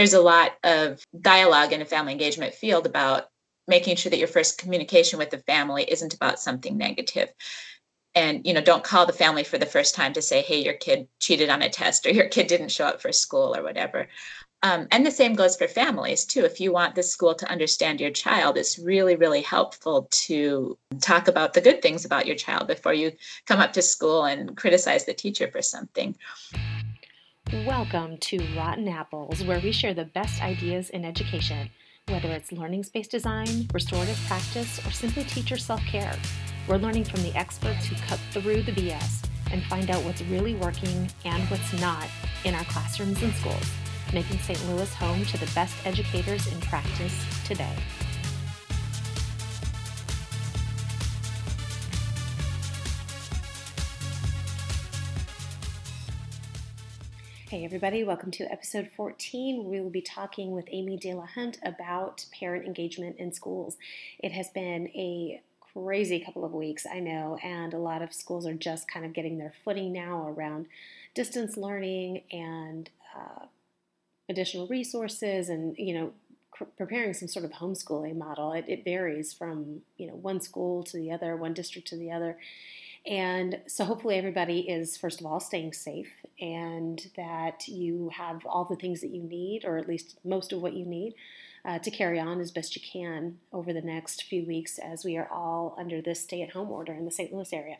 there's a lot of dialogue in a family engagement field about making sure that your first communication with the family isn't about something negative. And you know don't call the family for the first time to say hey your kid cheated on a test or your kid didn't show up for school or whatever. Um, and the same goes for families too. If you want the school to understand your child it's really really helpful to talk about the good things about your child before you come up to school and criticize the teacher for something welcome to rotten apples where we share the best ideas in education whether it's learning space design restorative practice or simply teacher self-care we're learning from the experts who cut through the BS and find out what's really working and what's not in our classrooms and schools, making St. Louis home to the best educators in practice today. Hey, everybody, welcome to episode 14. We will be talking with Amy De La Hunt about parent engagement in schools. It has been a crazy couple of weeks, I know, and a lot of schools are just kind of getting their footing now around distance learning and uh, additional resources and, you know, preparing some sort of homeschooling model. It, it varies from, you know, one school to the other, one district to the other. And so hopefully everybody is, first of all, staying safe and that you have all the things that you need, or at least most of what you need uh, to carry on as best you can over the next few weeks as we are all under this stay at home order in the St. Louis area.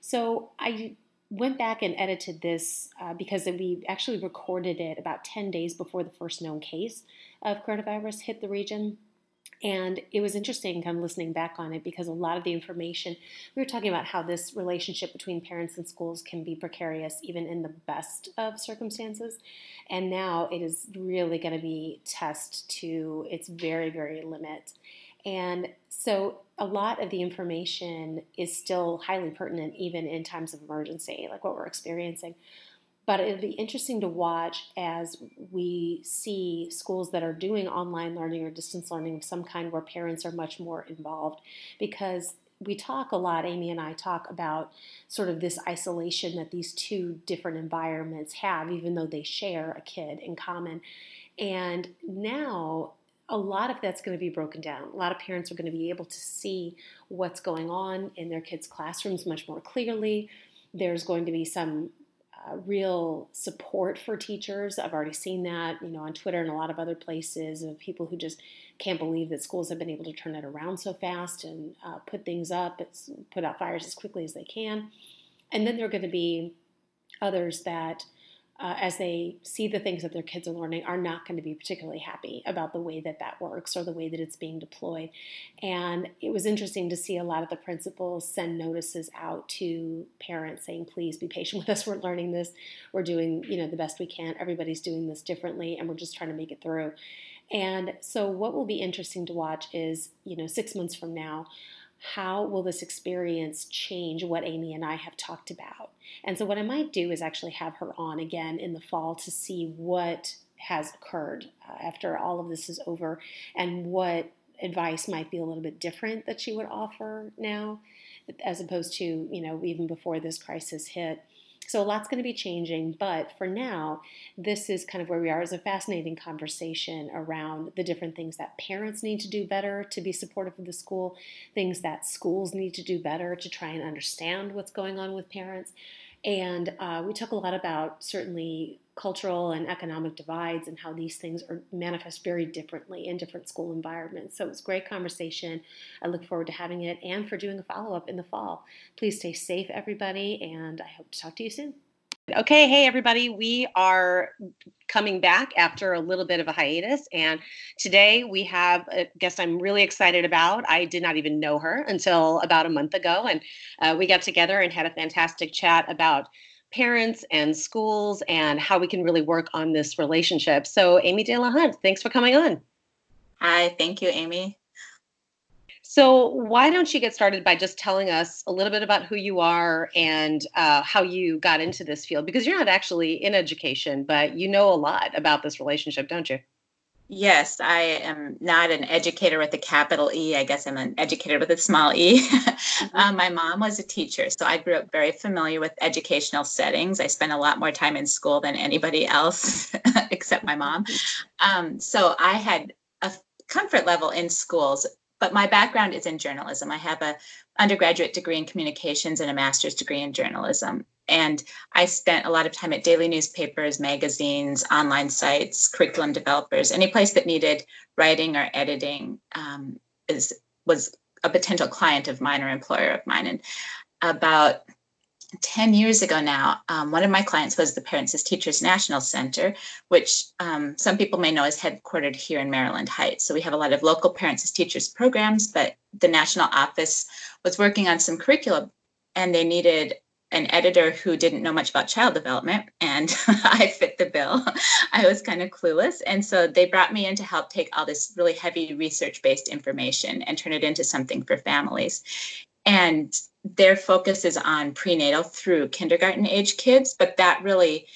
So I went back and edited this uh, because we actually recorded it about 10 days before the first known case of coronavirus hit the region. And it was interesting kind of listening back on it because a lot of the information, we were talking about how this relationship between parents and schools can be precarious even in the best of circumstances. And now it is really going to be test to its very, very limit. And so a lot of the information is still highly pertinent even in times of emergency, like what we're experiencing. But it'll be interesting to watch as we see schools that are doing online learning or distance learning of some kind where parents are much more involved because we talk a lot, Amy and I talk about sort of this isolation that these two different environments have, even though they share a kid in common. And now a lot of that's going to be broken down. A lot of parents are going to be able to see what's going on in their kids' classrooms much more clearly. There's going to be some real support for teachers. I've already seen that, you know, on Twitter and a lot of other places of people who just can't believe that schools have been able to turn it around so fast and uh, put things up, put out fires as quickly as they can. And then there are going to be others that uh, as they see the things that their kids are learning, are not going to be particularly happy about the way that that works or the way that it's being deployed. And it was interesting to see a lot of the principals send notices out to parents saying, "Please be patient with us. We're learning this. We're doing, you know, the best we can. Everybody's doing this differently, and we're just trying to make it through." And so, what will be interesting to watch is, you know, six months from now how will this experience change what Amy and I have talked about? And so, what I might do is actually have her on again in the fall to see what has occurred uh, after all of this is over and what advice might be a little bit different that she would offer now as opposed to, you know, even before this crisis hit. So a lot's going to be changing, but for now, this is kind of where we are. It's a fascinating conversation around the different things that parents need to do better to be supportive of the school, things that schools need to do better to try and understand what's going on with parents. And uh, we talk a lot about certainly cultural and economic divides and how these things are manifest very differently in different school environments. So it was great conversation. I look forward to having it and for doing a follow up in the fall. Please stay safe, everybody, and I hope to talk to you soon. Okay, hey everybody, we are coming back after a little bit of a hiatus, and today we have a guest I'm really excited about. I did not even know her until about a month ago, and uh, we got together and had a fantastic chat about parents and schools and how we can really work on this relationship. So, Amy De La Hunt, thanks for coming on. Hi, thank you, Amy. So, why don't you get started by just telling us a little bit about who you are and uh, how you got into this field? Because you're not actually in education, but you know a lot about this relationship, don't you? Yes, I am not an educator with a capital E. I guess I'm an educator with a small e. mm-hmm. um, my mom was a teacher, so I grew up very familiar with educational settings. I spent a lot more time in school than anybody else except my mom. Um, so I had a comfort level in schools, but my background is in journalism. I have a undergraduate degree in communications and a master's degree in journalism. And I spent a lot of time at daily newspapers, magazines, online sites, curriculum developers, any place that needed writing or editing um, is was a potential client of mine or employer of mine. And about 10 years ago now, um, one of my clients was the Parents as Teachers National Center, which um, some people may know is headquartered here in Maryland Heights. So we have a lot of local Parents as Teachers programs, but the national office was working on some curriculum and they needed an editor who didn't know much about child development and I fit the bill. I was kind of clueless. And so they brought me in to help take all this really heavy research based information and turn it into something for families. And their focus is on prenatal through kindergarten age kids, but that really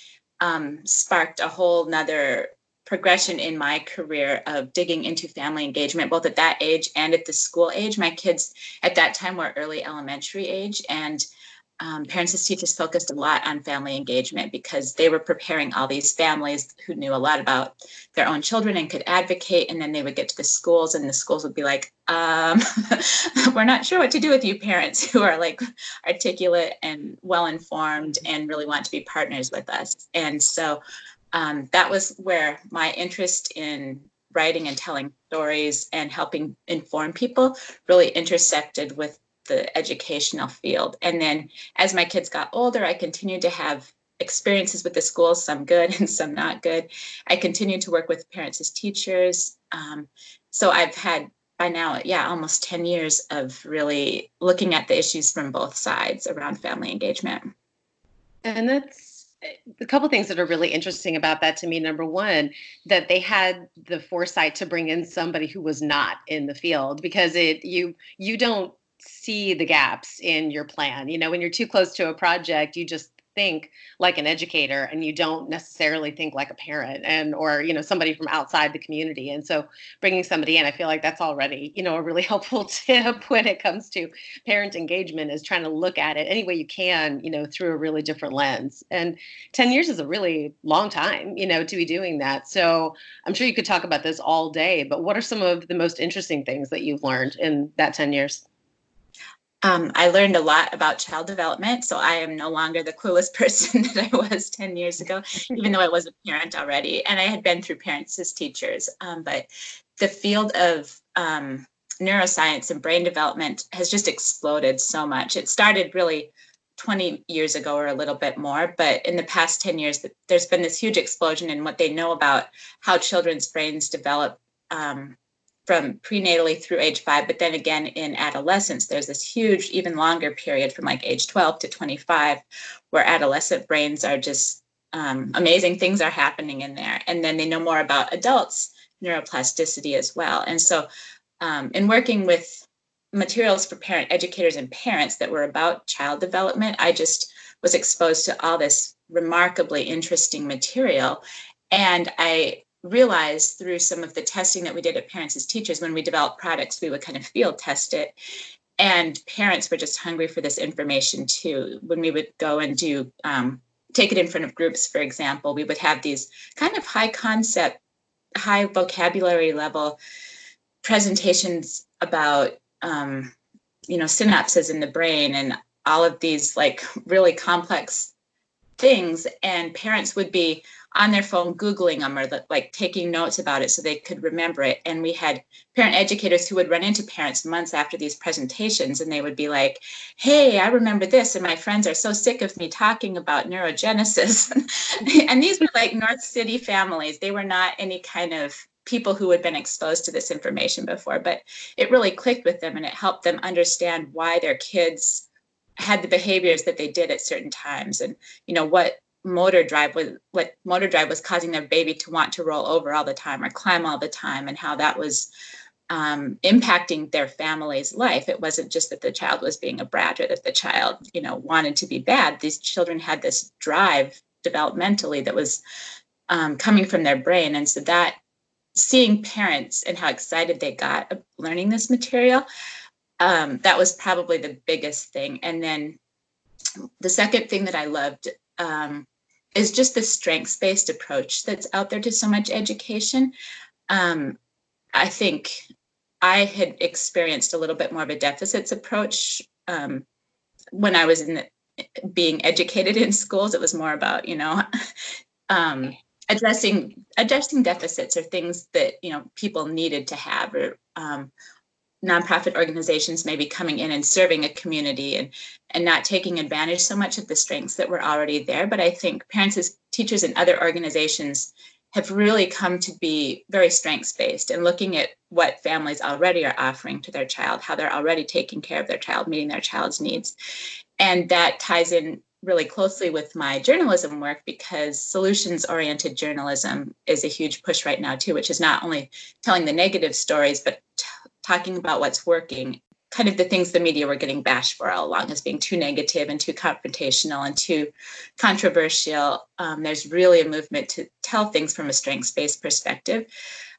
um, sparked a whole nother progression in my career of digging into family engagement, both at that age and at the school age. My kids at that time were early elementary age, and um, Parents as Teachers focused a lot on family engagement because they were preparing all these families who knew a lot about their own children and could advocate. And then they would get to the schools, and the schools would be like, um, We're not sure what to do with you parents who are like articulate and well informed and really want to be partners with us. And so um, that was where my interest in writing and telling stories and helping inform people really intersected with the educational field. And then as my kids got older, I continued to have experiences with the schools, some good and some not good. I continued to work with parents as teachers. Um, so I've had by now, yeah, almost 10 years of really looking at the issues from both sides around family engagement. And that's a couple things that are really interesting about that to me number one that they had the foresight to bring in somebody who was not in the field because it you you don't see the gaps in your plan. You know, when you're too close to a project, you just think like an educator and you don't necessarily think like a parent and or you know somebody from outside the community. And so bringing somebody in i feel like that's already you know a really helpful tip when it comes to parent engagement is trying to look at it any way you can you know through a really different lens. And 10 years is a really long time you know to be doing that. So i'm sure you could talk about this all day but what are some of the most interesting things that you've learned in that 10 years um, I learned a lot about child development, so I am no longer the clueless person that I was 10 years ago, even though I was a parent already. And I had been through parents as teachers. Um, but the field of um, neuroscience and brain development has just exploded so much. It started really 20 years ago or a little bit more, but in the past 10 years, there's been this huge explosion in what they know about how children's brains develop um, from prenatally through age five, but then again in adolescence, there's this huge, even longer period from like age 12 to 25, where adolescent brains are just um, amazing things are happening in there. And then they know more about adults' neuroplasticity as well. And so, um, in working with materials for parent educators and parents that were about child development, I just was exposed to all this remarkably interesting material. And I realized through some of the testing that we did at Parents as Teachers, when we developed products, we would kind of field test it. And parents were just hungry for this information too. When we would go and do, um, take it in front of groups, for example, we would have these kind of high concept, high vocabulary level presentations about, um, you know, synapses in the brain and all of these like really complex things. And parents would be on their phone googling them or like taking notes about it so they could remember it. And we had parent educators who would run into parents months after these presentations and they would be like hey i remember this and my friends are so sick of me talking about neurogenesis. And these were like north city families. They were not any kind of people who had been exposed to this information before but it really clicked with them and it helped them understand why their kids had the behaviors that they did at certain times and you know what motor drive was what motor drive was causing their baby to want to roll over all the time or climb all the time and how that was um, impacting their family's life. It wasn't just that the child was being a brat or that the child you know wanted to be bad. These children had this drive developmentally that was um, coming from their brain. And so that seeing parents and how excited they got learning this material um, that was probably the biggest thing. And then the second thing that i loved um, is just the strengths based approach that's out there to so much education. Um, I think I had experienced a little bit more of a deficits approach um, when I was in the, being educated in schools. It was more about, you know, um, addressing addressing deficits or things that you know people needed to have or um, nonprofit organizations maybe coming in and serving a community and and not taking advantage so much of the strengths that were already there. But i think parents as teachers and other organizations have really come to be very strengths based and looking at what families already are offering to their child how they're already taking care of their child meeting their child's needs. And that ties in really closely with my journalism work because solutions oriented journalism is a huge push right now too which is not only telling the negative stories but talking about what's working kind of the things the media were getting bashed for all along as being too negative and too confrontational and too controversial. Um, there's really a movement to tell things from a strengths-based perspective.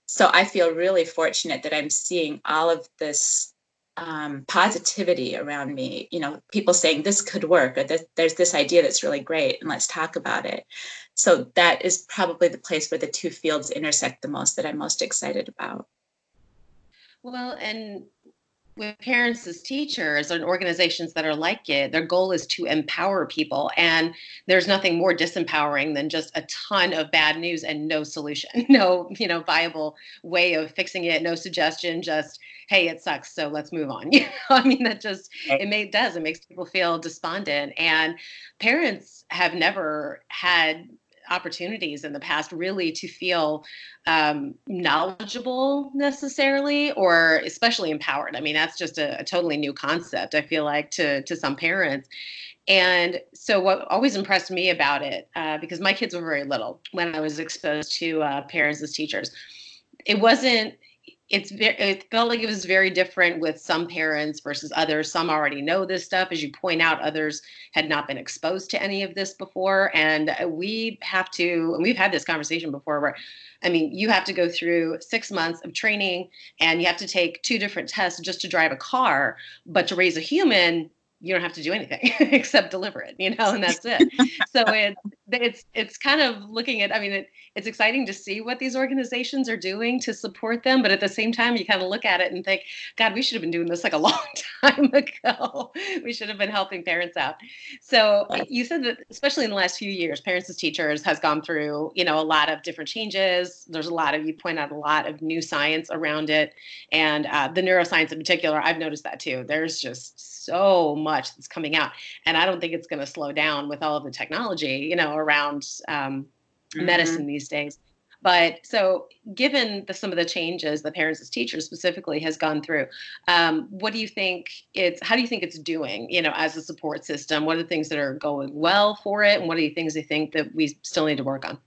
So i feel really fortunate that i'm seeing all of this um, positivity around me you know people saying this could work or that there's this idea that's really great and let's talk about it. So that is probably the place where the two fields intersect the most that i'm most excited about well, and with parents as teachers and organizations that are like it, their goal is to empower people. And there's nothing more disempowering than just a ton of bad news and no solution, no, you know, viable way of fixing it, no suggestion, just, hey, it sucks, so let's move on. You know, I mean, that just it may does. It makes people feel despondent. And parents have never had opportunities in the past really to feel um, knowledgeable necessarily or especially empowered. I mean, that's just a, a totally new concept, I feel like, to, to some parents. And so, what always impressed me about it, uh, because my kids were very little when I was exposed to uh, parents as teachers, it wasn't it's very it felt like it was very different with some parents versus others. Some already know this stuff. As you point out others had not been exposed to any of this before. And uh, we have to and we've had this conversation before where i mean you have to go through six months of training and you have to take two different tests just to drive a car. But to raise a human you don't have to do anything except deliver it you know and that's it. So it, it's it's kind of looking at i mean it, it's exciting to see what these organizations are doing to support them but at the same time you kind of look at it and think god we should have been doing this like a long time ago. We should have been helping parents out. So you said that especially in the last few years parents as teachers has gone through you know a lot of different changes. There's a lot of you point out a lot of new science around it and uh, the neuroscience in particular i've noticed that too. There's just so much that's coming out and i don't think it's going to slow down with all of the technology you know around um, mm-hmm. medicine these days. But so, given the, some of the changes the parents as teachers specifically has gone through, um, what do you think it's? How do you think it's doing? You know, as a support system, what are the things that are going well for it, and what are the things you think that we still need to work on?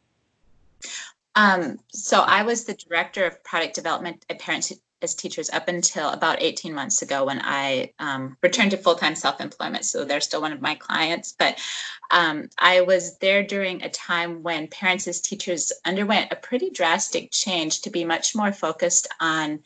Um, so I was the director of product development at Parents as teachers up until about 18 months ago when I um, returned to full time self employment. So they're still one of my clients. But um, I was there during a time when parents as teachers underwent a pretty drastic change to be much more focused on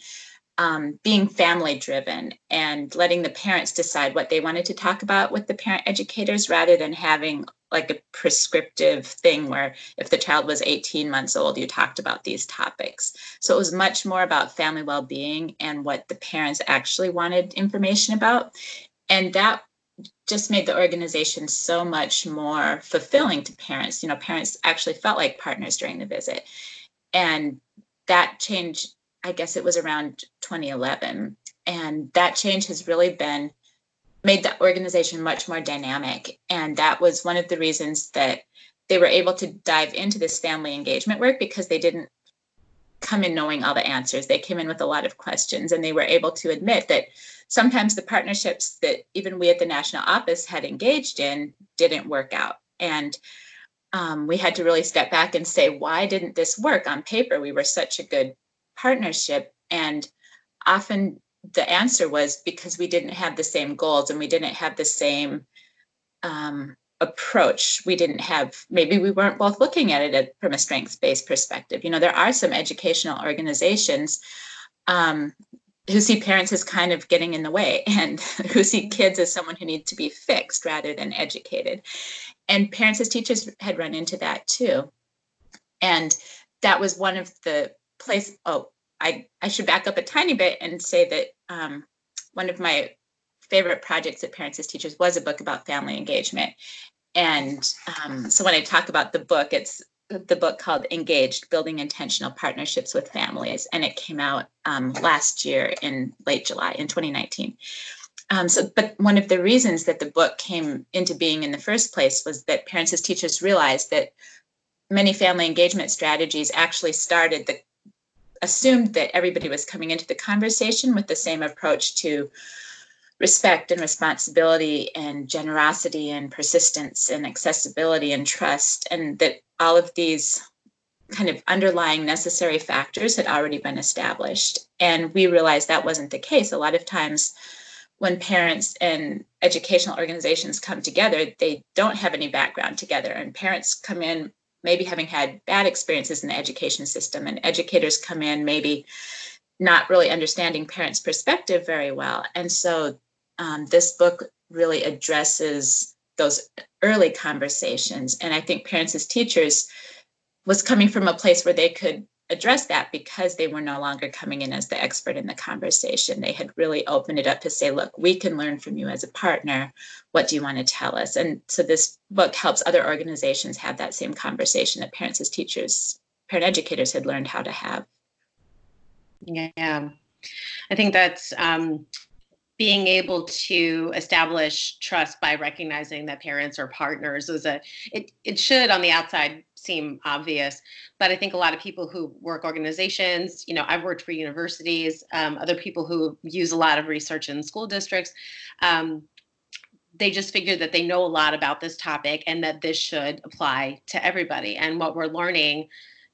um, being family driven and letting the parents decide what they wanted to talk about with the parent educators rather than having like a prescriptive thing where if the child was 18 months old you talked about these topics. So it was much more about family well-being and what the parents actually wanted information about. And that just made the organization so much more fulfilling to parents. You know parents actually felt like partners during the visit. And that change I guess it was around 2011. And that change has really been made the organization much more dynamic. And that was one of the reasons that they were able to dive into this family engagement work because they didn't come in knowing all the answers. They came in with a lot of questions and they were able to admit that sometimes the partnerships that even we at the national office had engaged in didn't work out. And um, we had to really step back and say, why didn't this work on paper? We were such a good partnership. And often the answer was because we didn't have the same goals and we didn't have the same um, approach. We didn't have, maybe we weren't both looking at it from a strengths based perspective. You know, there are some educational organizations um, who see parents as kind of getting in the way and who see kids as someone who needs to be fixed rather than educated. and parents as teachers had run into that too. And that was one of the place. Oh, I, I should back up a tiny bit and say that um, one of my favorite projects at Parents as Teachers was a book about family engagement. And um, so when I talk about the book, it's the book called Engaged Building Intentional Partnerships with Families. And it came out um, last year in late July in 2019. Um, so, but one of the reasons that the book came into being in the first place was that parents as teachers realized that many family engagement strategies actually started the assumed that everybody was coming into the conversation with the same approach to respect and responsibility and generosity and persistence and accessibility and trust and that all of these kind of underlying necessary factors had already been established. And we realized that wasn't the case. A lot of times when parents and educational organizations come together they don't have any background together and parents come in maybe having had bad experiences in the education system and educators come in maybe not really understanding parents perspective very well. And so um, this book really addresses those early conversations. And i think parents as teachers was coming from a place where they could address that because they were no longer coming in as the expert in the conversation. They had really opened it up to say, look, we can learn from you as a partner. What do you want to tell us? And so this book helps other organizations have that same conversation that parents as teachers, parent educators had learned how to have. Yeah. I think that's um, being able to establish trust by recognizing that parents are partners is a it, it should on the outside seem obvious but i think a lot of people who work organizations you know i've worked for universities um, other people who use a lot of research in school districts um, they just figure that they know a lot about this topic and that this should apply to everybody. And what we're learning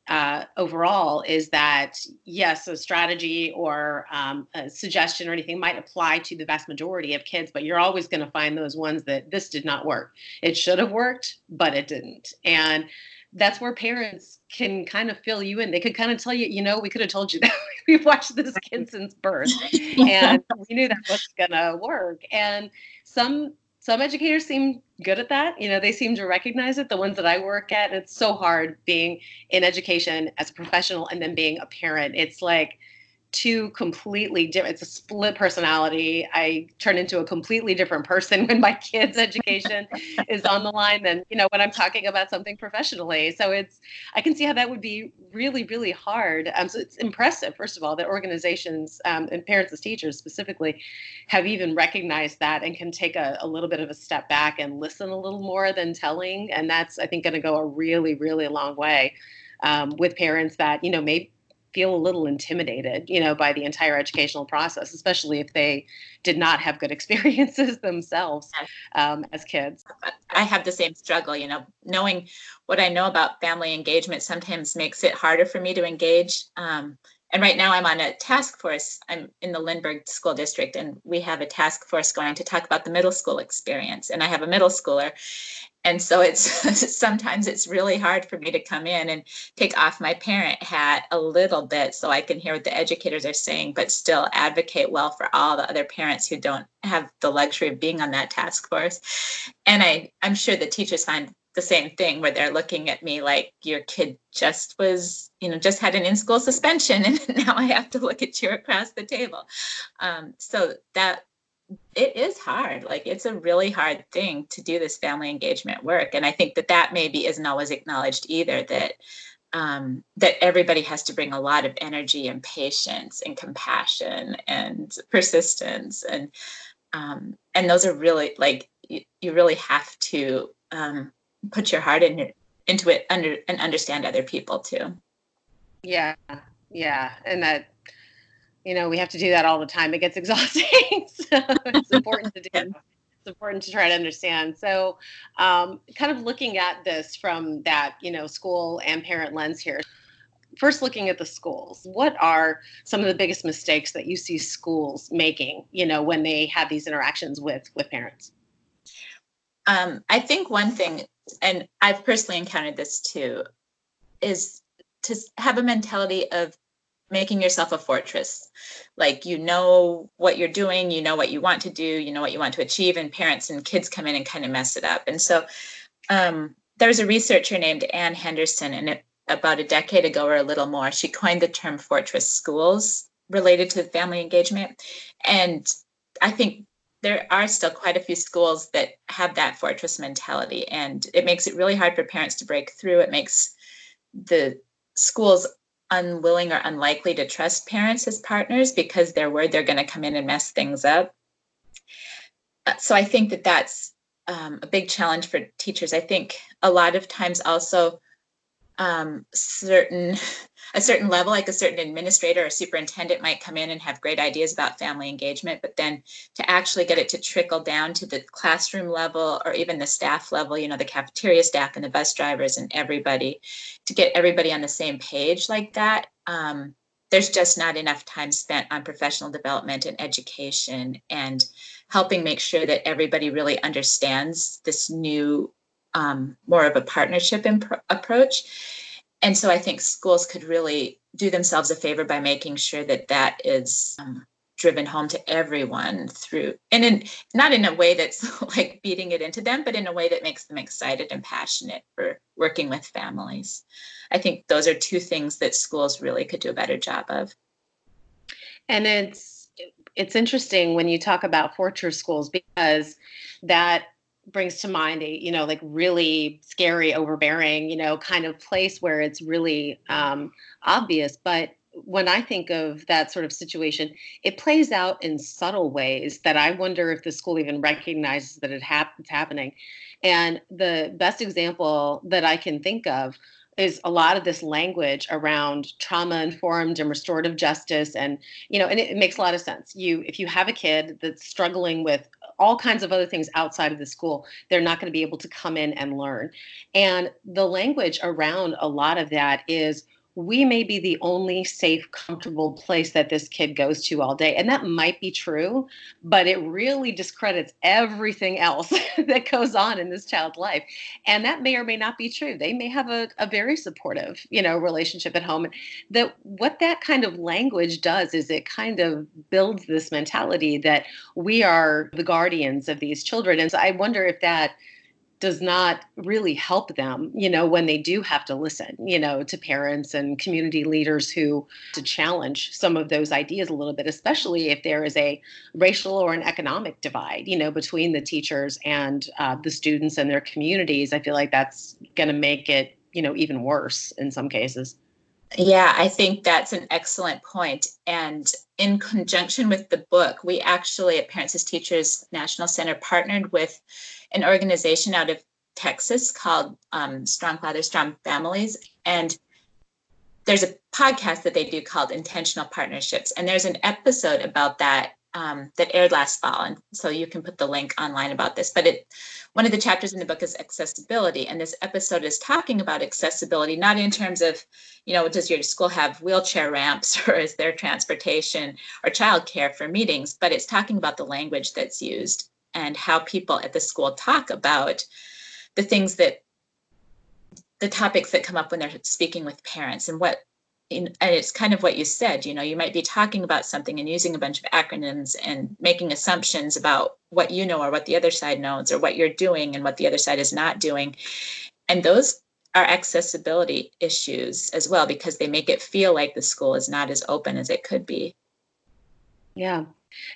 uh, overall is that yes, a strategy or um, a suggestion or anything might apply to the vast majority of kids, but you're always going to find those ones that this did not work. It should have worked, but it didn't. And that's where parents can kind of fill you in. They could kind of tell you, you know, we could have told you that we've watched this kid since birth and we knew that was going to work. And some some educators seem good at that. You know, they seem to recognize it. The ones that I work at, it's so hard being in education as a professional and then being a parent. It's like two completely different it's a split personality. I turn into a completely different person when my kids education is on the line than you know when i'm talking about something professionally. So it's i can see how that would be really really hard. Um, so it's impressive first of all that organizations um, and parents as teachers specifically have even recognized that and can take a, a little bit of a step back and listen a little more than telling. And that's i think going to go a really really long way um, with parents that you know maybe feel a little intimidated, you know, by the entire educational process, especially if they did not have good experiences themselves um, as kids. I have the same struggle, you know, knowing what I know about family engagement sometimes makes it harder for me to engage. Um, and right now I'm on a task force. I'm in the Lindbergh School District, and we have a task force going to talk about the middle school experience. And I have a middle schooler, and so it's sometimes it's really hard for me to come in and take off my parent hat a little bit so i can hear what the educators are saying but still advocate well for all the other parents who don't have the luxury of being on that task force and i i'm sure the teachers find the same thing where they're looking at me like your kid just was you know just had an in-school suspension and now i have to look at you across the table. Um, so that it is hard. Like it's a really hard thing to do this family engagement work. And i think that that maybe isn't always acknowledged either that um, that everybody has to bring a lot of energy and patience and compassion and persistence and um, and those are really like you, you really have to um, put your heart in, into it under and understand other people too yeah yeah and that you know, we have to do that all the time. It gets exhausting. so it's important to do. It's important to try to understand. So, um, kind of looking at this from that, you know, school and parent lens here. First, looking at the schools, what are some of the biggest mistakes that you see schools making, you know, when they have these interactions with with parents? Um, I think one thing, and I've personally encountered this too, is to have a mentality of making yourself a fortress. Like you know what you're doing, you know what you want to do, you know what you want to achieve, and parents and kids come in and kind of mess it up. And so um, there was a researcher named Anne Henderson, and it, about a decade ago or a little more, she coined the term fortress schools related to family engagement. And I think there are still quite a few schools that have that fortress mentality, and it makes it really hard for parents to break through. It makes the schools unwilling or unlikely to trust parents as partners because they're worried they're going to come in and mess things up. Uh, so I think that that's um, a big challenge for teachers. I think a lot of times also um, certain a certain level, like a certain administrator or superintendent might come in and have great ideas about family engagement, but then to actually get it to trickle down to the classroom level or even the staff level, you know, the cafeteria staff and the bus drivers and everybody, to get everybody on the same page like that, um, there's just not enough time spent on professional development and education and helping make sure that everybody really understands this new um, more of a partnership approach and so i think schools could really do themselves a favor by making sure that that is um, driven home to everyone through and in not in a way that's like beating it into them but in a way that makes them excited and passionate for working with families. I think those are two things that schools really could do a better job of. And it's it's interesting when you talk about fortress schools because that brings to mind a you know like really scary overbearing you know kind of place where it's really um, obvious but when i think of that sort of situation it plays out in subtle ways that i wonder if the school even recognizes that it it's happening and the best example that i can think of is a lot of this language around trauma informed and restorative justice and you know and it, it, makes a lot of sense. You if you have a kid that's struggling with all kinds of other things outside of the school they're not going to be able to come in and learn. And the language around a lot of that is we may be the only safe, comfortable place that this kid goes to all day. And that might be true, but it really discredits everything else that goes on in this child's life. And that may or may not be true. They may have a, a very supportive, you know, relationship at home. That what that kind of language does is it kind of builds this mentality that we are the guardians of these children. And so I wonder if that does not really help them, you know, when they do have to listen, you know, to parents and community leaders who to challenge some of those ideas a little bit, especially if there is a racial or an economic divide, you know, between the teachers and uh, the students and their communities. I feel like that's going to make it, you know, even worse in some cases. Yeah, I think that's an excellent point. And in conjunction with the book, we actually at Parents as Teachers National Center partnered with an organization out of Texas called um, Strong Fathers, Strong Families. And there's a podcast that they do called Intentional Partnerships. And there's an episode about that um, that aired last fall. And so you can put the link online about this. But it one of the chapters in the book is accessibility. And this episode is talking about accessibility, not in terms of, you know, does your school have wheelchair ramps or is there transportation or childcare for meetings, but it's talking about the language that's used and how people at the school talk about the things that the topics that come up when they're speaking with parents and what and it's kind of what you said you know you might be talking about something and using a bunch of acronyms and making assumptions about what you know or what the other side knows or what you're doing and what the other side is not doing. And those are accessibility issues as well because they make it feel like the school is not as open as it could be. Yeah.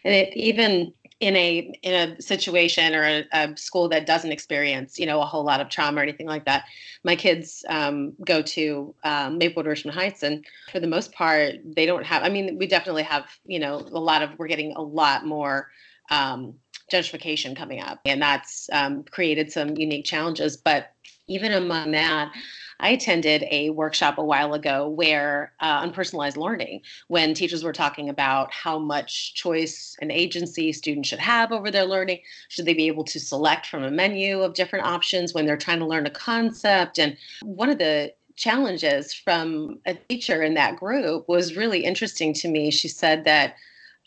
And it even in a in a situation or a, a, school that doesn't experience you know a whole lot of trauma or anything like that my kids um, go to um, maplewood richmond heights and for the most part they don't have i mean we definitely have you know a lot of we're getting a lot more um, gentrification coming up and that's um, created some unique challenges but even among that I attended a workshop a while ago where uh, unpersonalized learning, when teachers were talking about how much choice and agency students should have over their learning. Should they be able to select from a menu of different options when they're trying to learn a concept? And one of the challenges from a teacher in that group was really interesting to me. She said that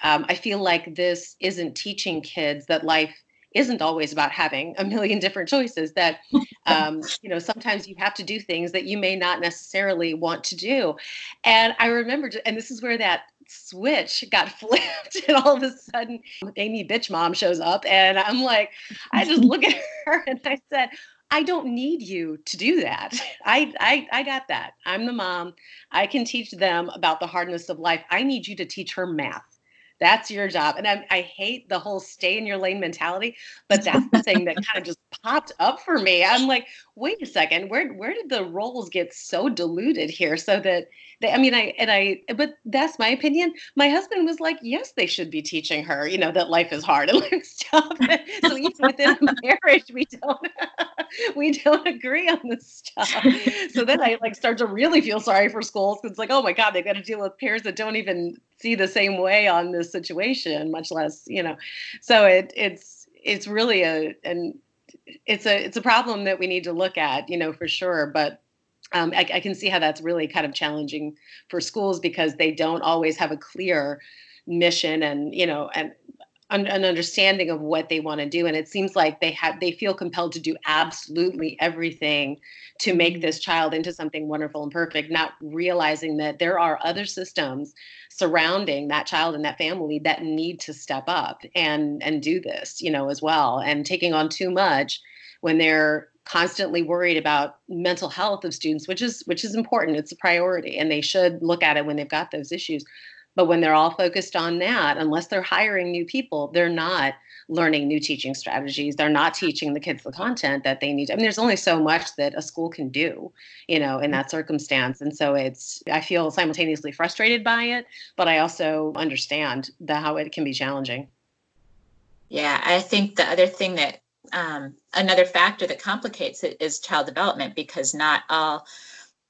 um, I feel like this isn't teaching kids that life isn't always about having a million different choices that um, you know sometimes you have to do things that you may not necessarily want to do and i remember and this is where that switch got flipped and all of a sudden amy bitch mom shows up and i'm like i just look at her and i said I don't need you to do that. I, I I got that. I'm the mom. I can teach them about the hardness of life. I need you to teach her math. That's your job. And I, I hate the whole stay in your lane mentality, but that's the thing that kind of just popped up for me. I'm like, wait a second, where where did the roles get so diluted here so that they, I mean, I and I, but that's my opinion. My husband was like, yes, they should be teaching her, you know, that life is hard and life's tough. so even within marriage, we don't we don't agree on this stuff. So then I like start to really feel sorry for schools it's like, oh my god, they've got to deal with peers that don't even see the same way on this situation, much less, you know. So it it's it's really a and it's a it's a problem that we need to look at, you know, for sure. But um, I, I, can see how that's really kind of challenging for schools because they don't always have a clear mission and you know and an, an understanding of what they want to do and it seems like they have they feel compelled to do absolutely everything to make this child into something wonderful and perfect not realizing that there are other systems surrounding that child and that family that need to step up and and do this you know as well and taking on too much when they're constantly worried about mental health of students which is which is important it's a priority and they should look at it when they've got those issues but when they're all focused on that unless they're hiring new people they're not learning new teaching strategies. They're not teaching the kids the content that they need i mean there's only so much that a school can do you know in that circumstance. And so it's i feel simultaneously frustrated by it but i also understand the how it can be challenging. Yeah i think the other thing that um, another factor that complicates it is child development because not all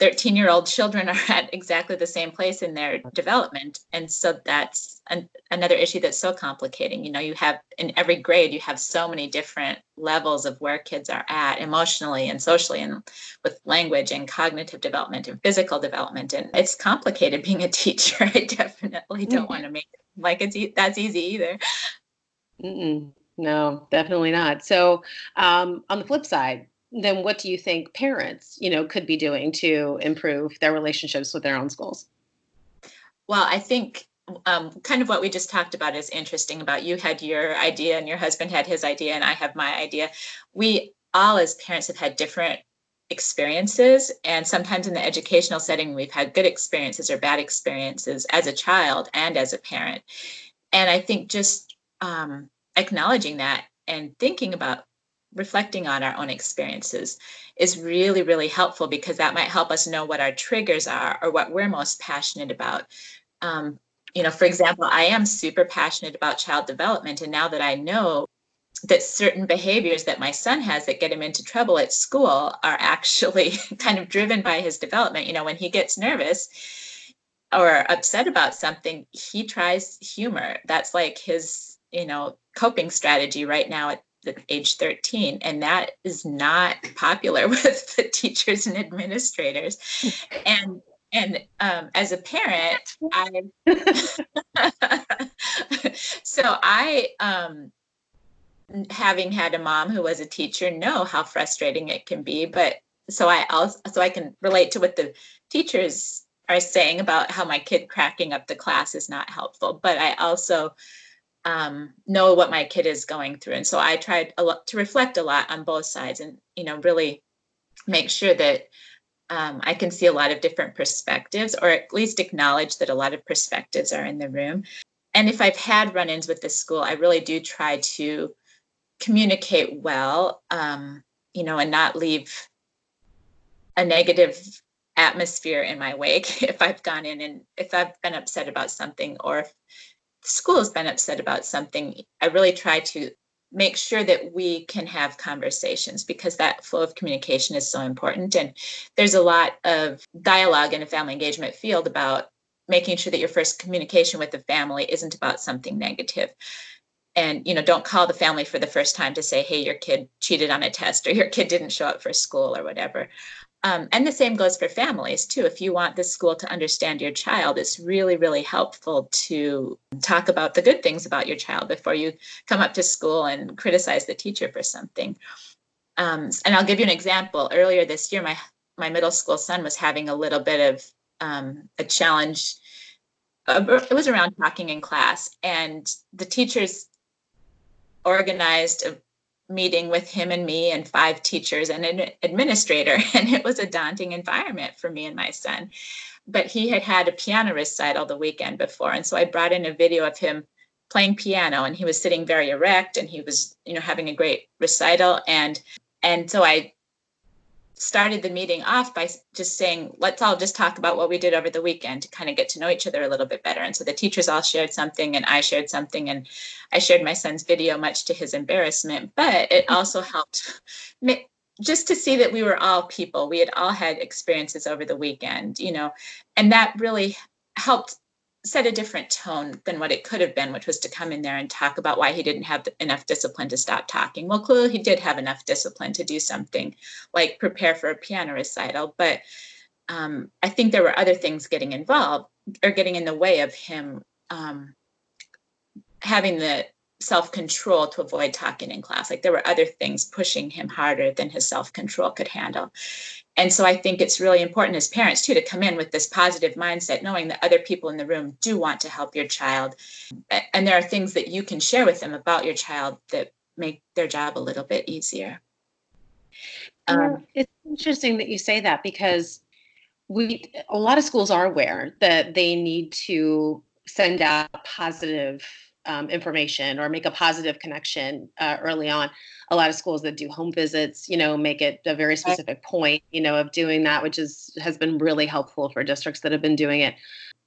13 year old children are at exactly the same place in their development and so that's an, another issue that's so complicating you know you have in every grade you have so many different levels of where kids are at emotionally and socially and with language and cognitive development and physical development and it's complicated being a teacher i definitely don't mm-hmm. want to make it like it's that's easy either Mm-mm. No, definitely not. So, um, on the flip side, then what do you think parents, you know, could be doing to improve their relationships with their own schools? Well, I think um, kind of what we just talked about is interesting about you had your idea and your husband had his idea and I have my idea. We all as parents have had different experiences and sometimes in the educational setting we've had good experiences or bad experiences as a child and as a parent. And I think just um, acknowledging that and thinking about reflecting on our own experiences is really really helpful because that might help us know what our triggers are or what we're most passionate about. Um, you know for example i am super passionate about child development and now that i know that certain behaviors that my son has that get him into trouble at school are actually kind of driven by his development. You know when he gets nervous or upset about something he tries humor. That's like his you know coping strategy right now at age 13 and that is not popular with the teachers and administrators. And and um, as a parent i so i um, having had a mom who was a teacher know how frustrating it can be but so i also so i can relate to what the teachers are saying about how my kid cracking up the class is not helpful but i also um, know what my kid is going through. And so I tried a lot to reflect a lot on both sides and, you know, really make sure that um, I can see a lot of different perspectives or at least acknowledge that a lot of perspectives are in the room. And if I've had run ins with the school, I really do try to communicate well, um, you know, and not leave a negative atmosphere in my wake if I've gone in and if I've been upset about something or if school has been upset about something, I really try to make sure that we can have conversations because that flow of communication is so important. And there's a lot of dialogue in a family engagement field about making sure that your first communication with the family isn't about something negative and you know don't call the family for the first time to say hey your kid cheated on a test or your kid didn't show up for school or whatever um, and the same goes for families too. If you want the school to understand your child, it's really, really helpful to talk about the good things about your child before you come up to school and criticize the teacher for something. Um, and I'll give you an example. Earlier this year, my my middle school son was having a little bit of um, a challenge. Uh, it was around talking in class, and the teachers organized a meeting with him and me and five teachers and an administrator and it was a daunting environment for me and my son. But he had had a piano recital the weekend before and so i brought in a video of him playing piano and he was sitting very erect and he was you know having a great recital and and so i started the meeting off by just saying let's all just talk about what we did over the weekend to kind of get to know each other a little bit better. And so the teachers all shared something and i shared something and i shared my son's video much to his embarrassment but it mm-hmm. also helped just to see that we were all people. We had all had experiences over the weekend you know and that really helped set a different tone than what it could have been which was to come in there and talk about why he didn't have enough discipline to stop talking. Well clearly he did have enough discipline to do something like prepare for a piano recital but um, i think there were other things getting involved or getting in the way of him um, having the self control to avoid talking in class. Like there were other things pushing him harder than his self control could handle. And so I think it's really important as parents too to come in with this positive mindset, knowing that other people in the room do want to help your child. And there are things that you can share with them about your child that make their job a little bit easier. Um, it's interesting that you say that because we a lot of schools are aware that they need to send out positive um, information or make a positive connection uh, early on. A lot of schools that do home visits, you know, make it a very specific point, you know, of doing that, which is has been really helpful for districts that have been doing it.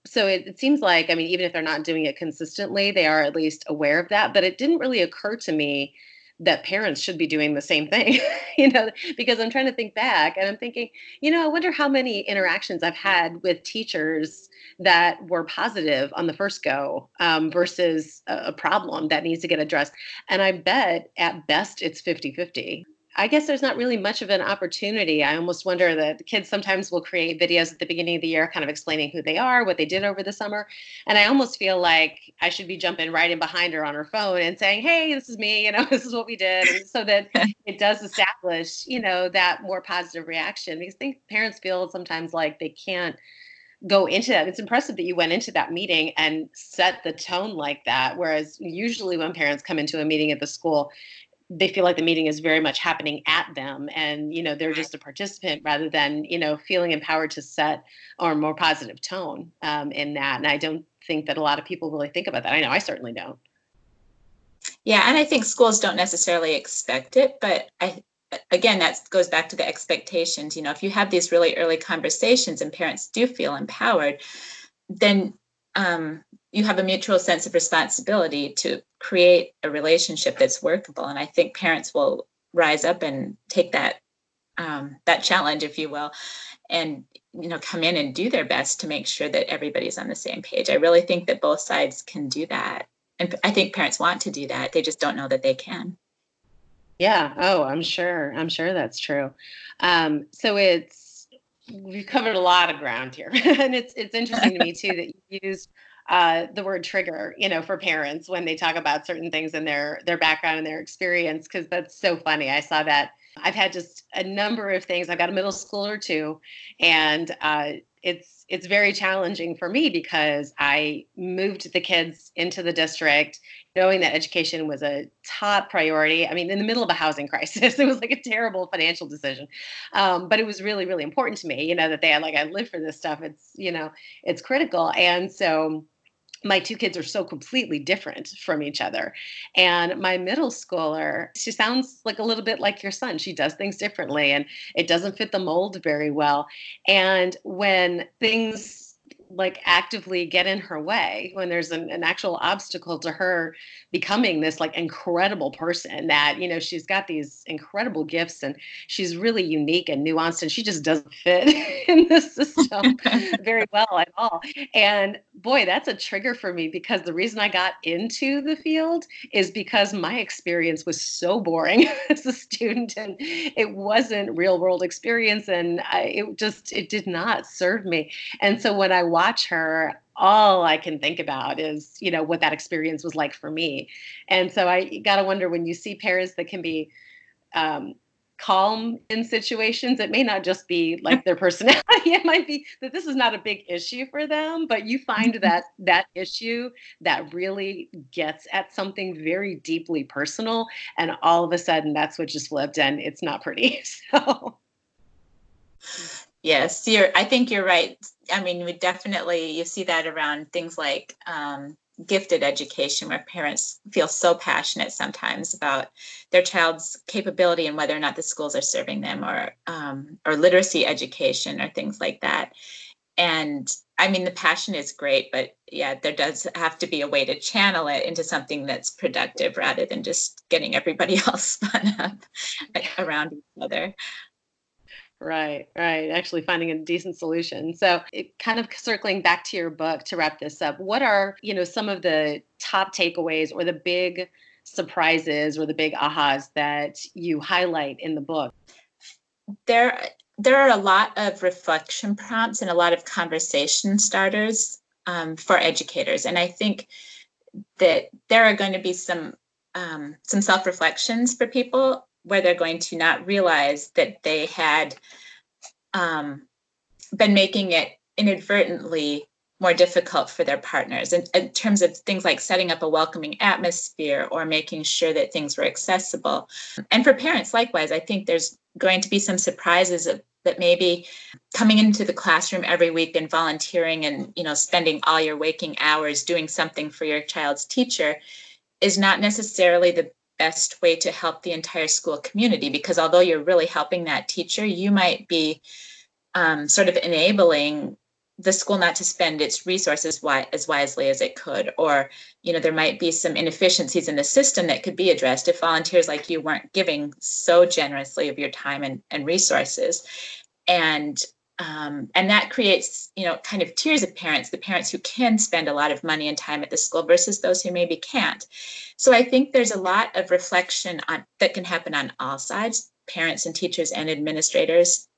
So it, it seems like, I mean, even if they're not doing it consistently, they are at least aware of that. But it didn't really occur to me that parents should be doing the same thing, you know, because I'm trying to think back and I'm thinking, you know, I wonder how many interactions I've had with teachers that were positive on the first go um, versus a, a problem that needs to get addressed. And I bet at best it's 50 50. I guess there's not really much of an opportunity. I almost wonder that the kids sometimes will create videos at the beginning of the year, kind of explaining who they are, what they did over the summer. And I almost feel like I should be jumping right in behind her on her phone and saying, Hey, this is me, you know, this is what we did. And so that it does establish, you know, that more positive reaction because I think parents feel sometimes like they can't go into that. It's impressive that you went into that meeting and set the tone like that. Whereas usually when parents come into a meeting at the school, they feel like the meeting is very much happening at them and you know they're just a participant rather than you know feeling empowered to set or more positive tone um, in that and i don't think that a lot of people really think about that i know i certainly don't yeah and i think schools don't necessarily expect it but i again, that goes back to the expectations. You know, if you have these really early conversations and parents do feel empowered, then um, you have a mutual sense of responsibility to create a relationship that's workable. And I think parents will rise up and take that um, that challenge, if you will, and you know come in and do their best to make sure that everybody's on the same page. I really think that both sides can do that, and I think parents want to do that. They just don't know that they can. Yeah. Oh, I'm sure. I'm sure that's true. Um, so it's we've covered a lot of ground here, and it's it's interesting to me too that you use uh, the word trigger, you know, for parents when they talk about certain things in their their background and their experience, because that's so funny. I saw that. I've had just a number of things. I've got a middle schooler too, and uh, it's it's very challenging for me because I moved the kids into the district knowing that education was a top priority. I mean, in the middle of a housing crisis, it was like a terrible financial decision, um, but it was really, really important to me. You know that they had like I live for this stuff. It's you know it's critical, and so my two kids are so completely different from each other. And my middle schooler, she sounds like a little bit like your son. She does things differently and it doesn't fit the mold very well. And when things like actively get in her way when there's an, an, actual obstacle to her becoming this like incredible person that you know she's got these incredible gifts and she's really unique and nuanced and she just doesn't fit in the system very well at all. And boy that's a trigger for me because the reason i got into the field is because my experience was so boring as a student and it wasn't real world experience and I, it just it did not serve me. And so when i watch her, all I can think about is, you know, what that experience was like for me. And so I got to wonder when you see parents that can be um, calm in situations. It may not just be like their personality. It might be that this is not a big issue for them, but you find mm-hmm. that that issue that really gets at something very deeply personal, and all of a sudden that's what just flipped, and it's not pretty. So. Yes, you're. I think you're right. I mean, we definitely you see that around things like um, gifted education where parents feel so passionate sometimes about their child's capability and whether or not the schools are serving them or um, or literacy education or things like that and i mean the passion is great but yeah there does have to be a way to channel it into something that's productive rather than just getting everybody else spun up around each other Right, right. Actually finding a decent solution. So, it, kind of circling back to your book to wrap this up, what are, you know, some of the top takeaways or the big surprises or the big ahas that you highlight in the book? There there are a lot of reflection prompts and a lot of conversation starters um, for educators. And I think that there are going to be some um, some self reflections for people where they're going to not realize that they had um, been making it inadvertently more difficult for their partners in, in, terms of things like setting up a welcoming atmosphere or making sure that things were accessible. And for parents, likewise, I think there's going to be some surprises of, that maybe coming into the classroom every week and volunteering and you know spending all your waking hours doing something for your child's teacher is not necessarily the best way to help the entire school community because although you're really helping that teacher you might be um, sort of enabling the school not to spend its resources wi- as wisely as it could or you know there might be some inefficiencies in the system that could be addressed if volunteers like you weren't giving so generously of your time and, and resources. And um, and that creates you know kind of tiers of parents the parents who can spend a lot of money and time at the school versus those who maybe can't. So i think there's a lot of reflection on that can happen on all sides parents and teachers and administrators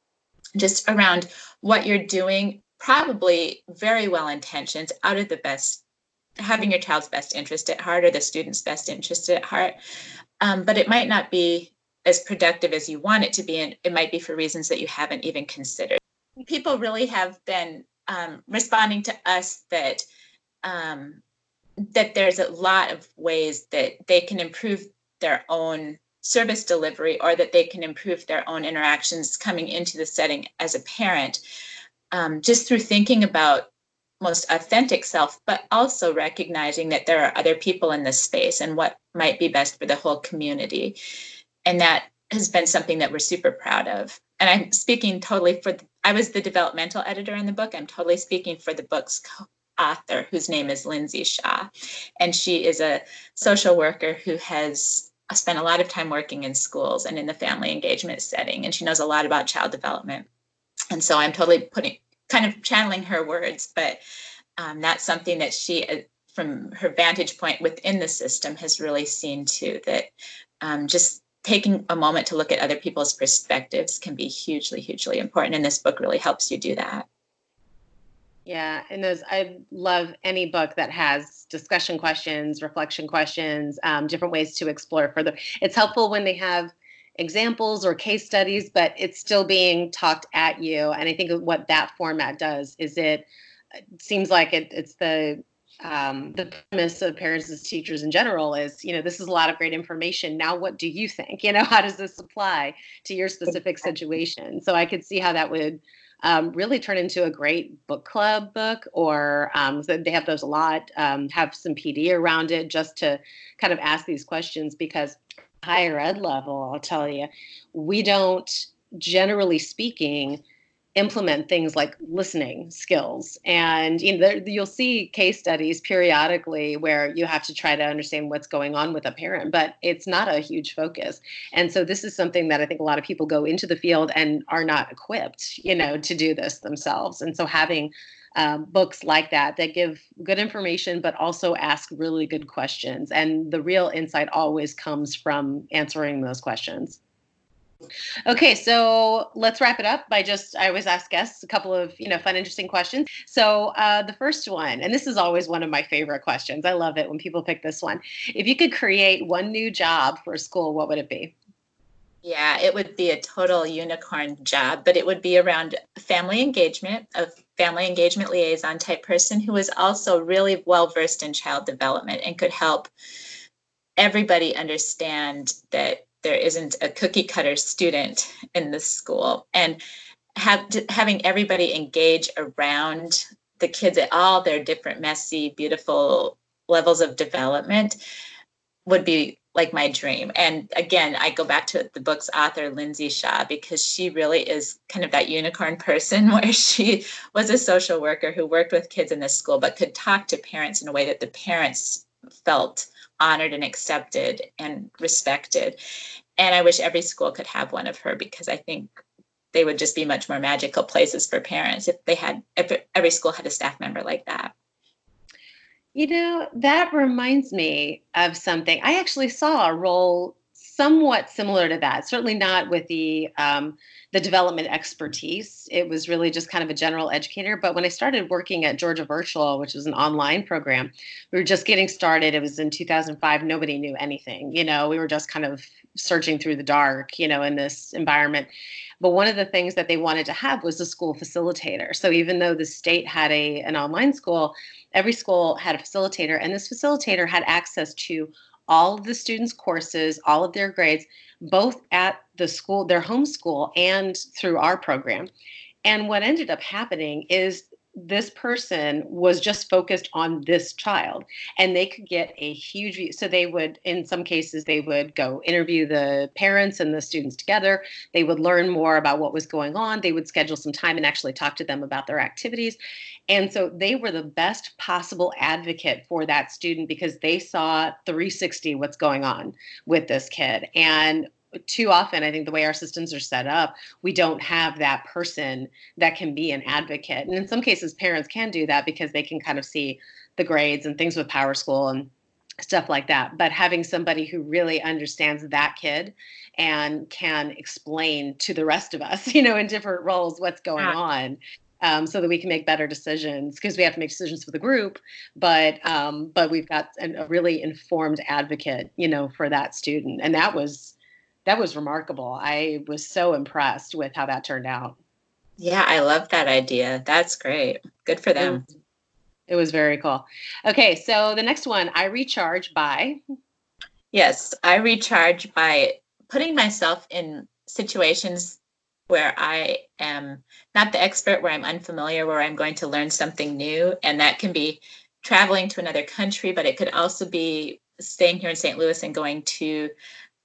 just around what you're doing probably very well intentioned out of the best having your child's best interest at heart or the student's best interest at heart. Um, but it might not be as productive as you want it to be and it might be for reasons that you haven't even considered people really have been um, responding to us that um, that there's a lot of ways that they can improve their own service delivery or that they can improve their own interactions coming into the setting as a parent um, just through thinking about most authentic self but also recognizing that there are other people in this space and what might be best for the whole community. And that has been something that we're super proud of. And i'm speaking totally for I was the developmental editor in the book. I'm totally speaking for the book's author, whose name is Lindsay Shaw. And she is a social worker who has spent a lot of time working in schools and in the family engagement setting. And she knows a lot about child development. And so I'm totally putting, kind of channeling her words, but um, that's something that she, uh, from her vantage point within the system, has really seen too that um, just taking a moment to look at other people's perspectives can be hugely, hugely important. And this book really helps you do that. Yeah, and those I love any book that has discussion questions, reflection questions, um, different ways to explore further. It's helpful when they have examples or case studies, but it's still being talked at you. And I think what that format does is it, it seems like it, it's the um, the premise of parents as teachers in general is you know this is a lot of great information. Now what do you think? You know how does this apply to your specific situation? So i could see how that would um, really turn into a great book club book or um, so they have those a lot um, have some pd around it just to kind of ask these questions because higher ed level i'll tell you we don't generally speaking implement things like listening skills. And you know there, you'll see case studies periodically where you have to try to understand what's going on with a parent but it's not a huge focus. And so this is something that i think a lot of people go into the field and are not equipped you know to do this themselves. And so having um, books like that that give good information but also ask really good questions. And the real insight always comes from answering those questions Okay, so let's wrap it up by just I always ask guests a couple of you know fun, interesting questions. So uh, the first one, and this is always one of my favorite questions. I love it when people pick this one. If you could create one new job for a school, what would it be? Yeah, it would be a total unicorn job, but it would be around family engagement, a family engagement liaison type person who is also really well versed in child development and could help everybody understand that there isn't a cookie cutter student in the school and have having everybody engage around the kids at all their different messy beautiful levels of development would be like my dream. And again, I go back to the book's author, Lindsay Shaw, because she really is kind of that unicorn person where she was a social worker who worked with kids in this school, but could talk to parents in a way that the parents felt honored and accepted and respected. And I wish every school could have one of her because I think they would just be much more magical places for parents if they had if every school had a staff member like that. You know, that reminds me of something. I actually saw a role somewhat similar to that. Certainly not with the um, the development expertise. It was really just kind of a general educator. But when I started working at Georgia Virtual, which was an online program, we were just getting started. It was in 2005. Nobody knew anything. You know, we were just kind of searching through the dark. You know, in this environment. But one of the things that they wanted to have was a school facilitator. So even though the state had a an online school, every school had a facilitator, and this facilitator had access to all of the students' courses, all of their grades, both at the school, their home school, and through our program. And what ended up happening is this person was just focused on this child and they could get a huge so they would in some cases they would go interview the parents and the students together. They would learn more about what was going on. They would schedule some time and actually talk to them about their activities. And so they were the best possible advocate for that student because they saw 360 what's going on with this kid. And too often i think the way our systems are set up we don't have that person that can be an advocate. And in some cases parents can do that because they can kind of see the grades and things with PowerSchool and stuff like that. But having somebody who really understands that kid and can explain to the rest of us you know in different roles what's going yeah. on um, so that we can make better decisions because we have to make decisions for the group but um, but we've got an, a really informed advocate you know for that student. And that was that was remarkable. I was so impressed with how that turned out. Yeah, I love that idea. That's great. Good for them. It was, very cool. Okay, so the next one, I recharge by. Yes, I recharge by putting myself in situations where I am not the expert, where I'm unfamiliar, where I'm going to learn something new. And that can be traveling to another country, but it could also be staying here in St. Louis and going to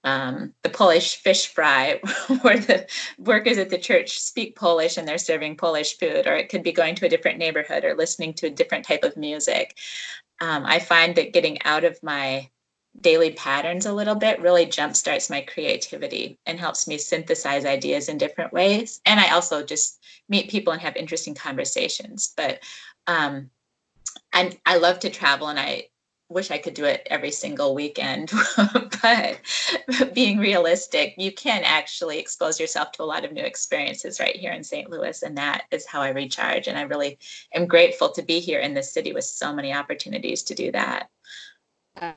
um, the Polish fish fry, where the workers at the church speak Polish and they're serving Polish food, or it could be going to a different neighborhood or listening to a different type of music. Um, I find that getting out of my daily patterns a little bit really jumpstarts my creativity and helps me synthesize ideas in different ways. And I also just meet people and have interesting conversations. But um, I, I love to travel and I wish I could do it every single weekend, but being realistic, you can actually expose yourself to a lot of new experiences right here in St. Louis. And that is how I recharge. And I really am grateful to be here in this city with so many opportunities to do that.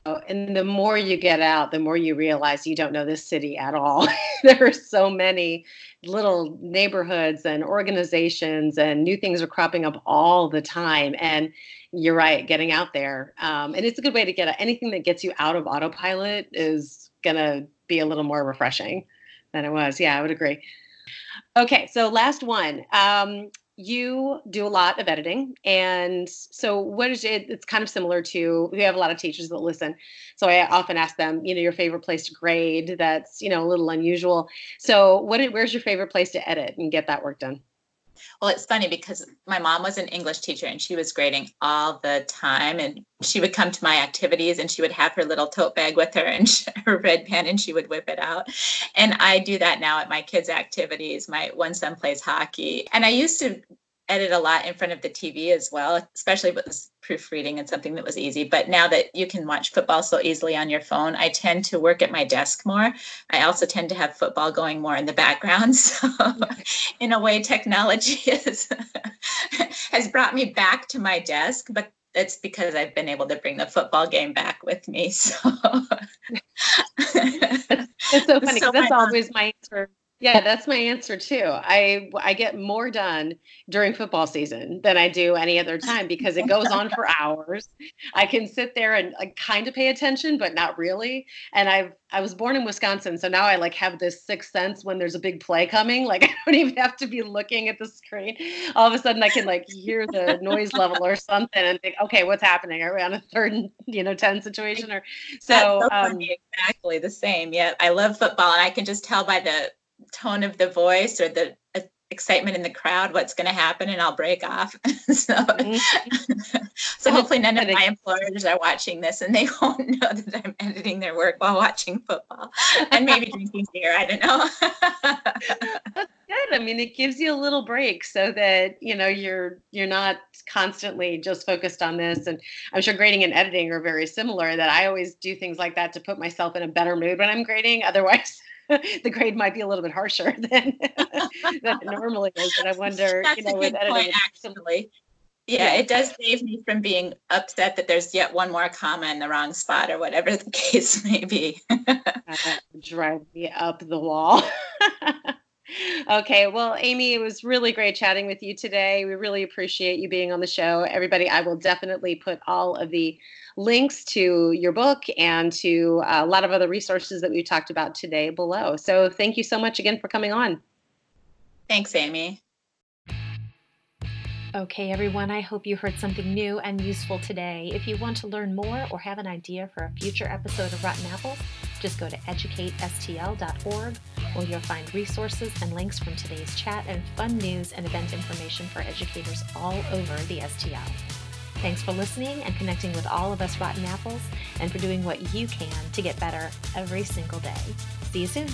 Oh, and the more you get out, the more you realize you don't know this city at all. there are so many little neighborhoods and organizations, and new things are cropping up all the time. And you're right, getting out there. Um, and it's a good way to get anything that gets you out of autopilot is going to be a little more refreshing than it was. Yeah, I would agree. Okay, so last one. Um, you do a lot of editing and so what is it it's kind of similar to we have a lot of teachers that listen so i often ask them you know your favorite place to grade that's you know a little unusual so what where's your favorite place to edit and get that work done well, it's funny because my mom was an English teacher and she was grading all the time. And she would come to my activities and she would have her little tote bag with her and her red pen and she would whip it out. And I do that now at my kids' activities. My one son plays hockey. And I used to edit a lot in front of the TV as well, especially if it was proofreading and something that was easy. But now that you can watch football so easily on your phone, I tend to work at my desk more. I also tend to have football going more in the background. So, in a way, technology is, has brought me back to my desk, but it's because I've been able to bring the football game back with me. So it's so funny. So that's always my answer yeah, that's my answer too. I I get more done during football season than I do any other time because it goes on for hours. I can sit there and like kind of pay attention, but not really. And I've I was born in Wisconsin, so now I like have this sixth sense when there's a big play coming. Like I don't even have to be looking at the screen. All of a sudden, I can like hear the noise level or something and think, okay, what's happening? Are we on a third and you know ten situation? Or so, so um, exactly the same. Yeah, I love football, and I can just tell by the tone of the voice or the uh, excitement in the crowd what's going to happen and I'll break off. so, mm-hmm. so hopefully none of my employers are watching this and they won't know that I'm editing their work while watching football and maybe drinking beer. I don't know. That's good. I mean, it gives you a little break so that, you know, you're, you're not constantly just focused on this. And I'm sure grading and editing are very similar that I always do things like that to put myself in a better mood when I'm grading. Otherwise, the grade might be a little bit harsher than than it normally is. But I wonder, That's you know, with editing, point, actually. Yeah, yeah, it does save me from being upset that there's yet one more comma in the wrong spot or whatever the case may be. drive me up the wall. Okay, well, Amy, it was really great chatting with you today. We really appreciate you being on the show. Everybody, I will definitely put all of the links to your book and to uh, a lot of other resources that we talked about today below. So thank you so much again for coming on. Thanks, Amy. Okay, everyone, I hope you heard something new and useful today. If you want to learn more or have an idea for a future episode of Rotten Apples, just go to educatestl.org where you'll find resources and links from today's chat and fun news and event information for educators all over the STL. Thanks for listening and connecting with all of us Rotten Apples and for doing what you can to get better every single day. See you soon.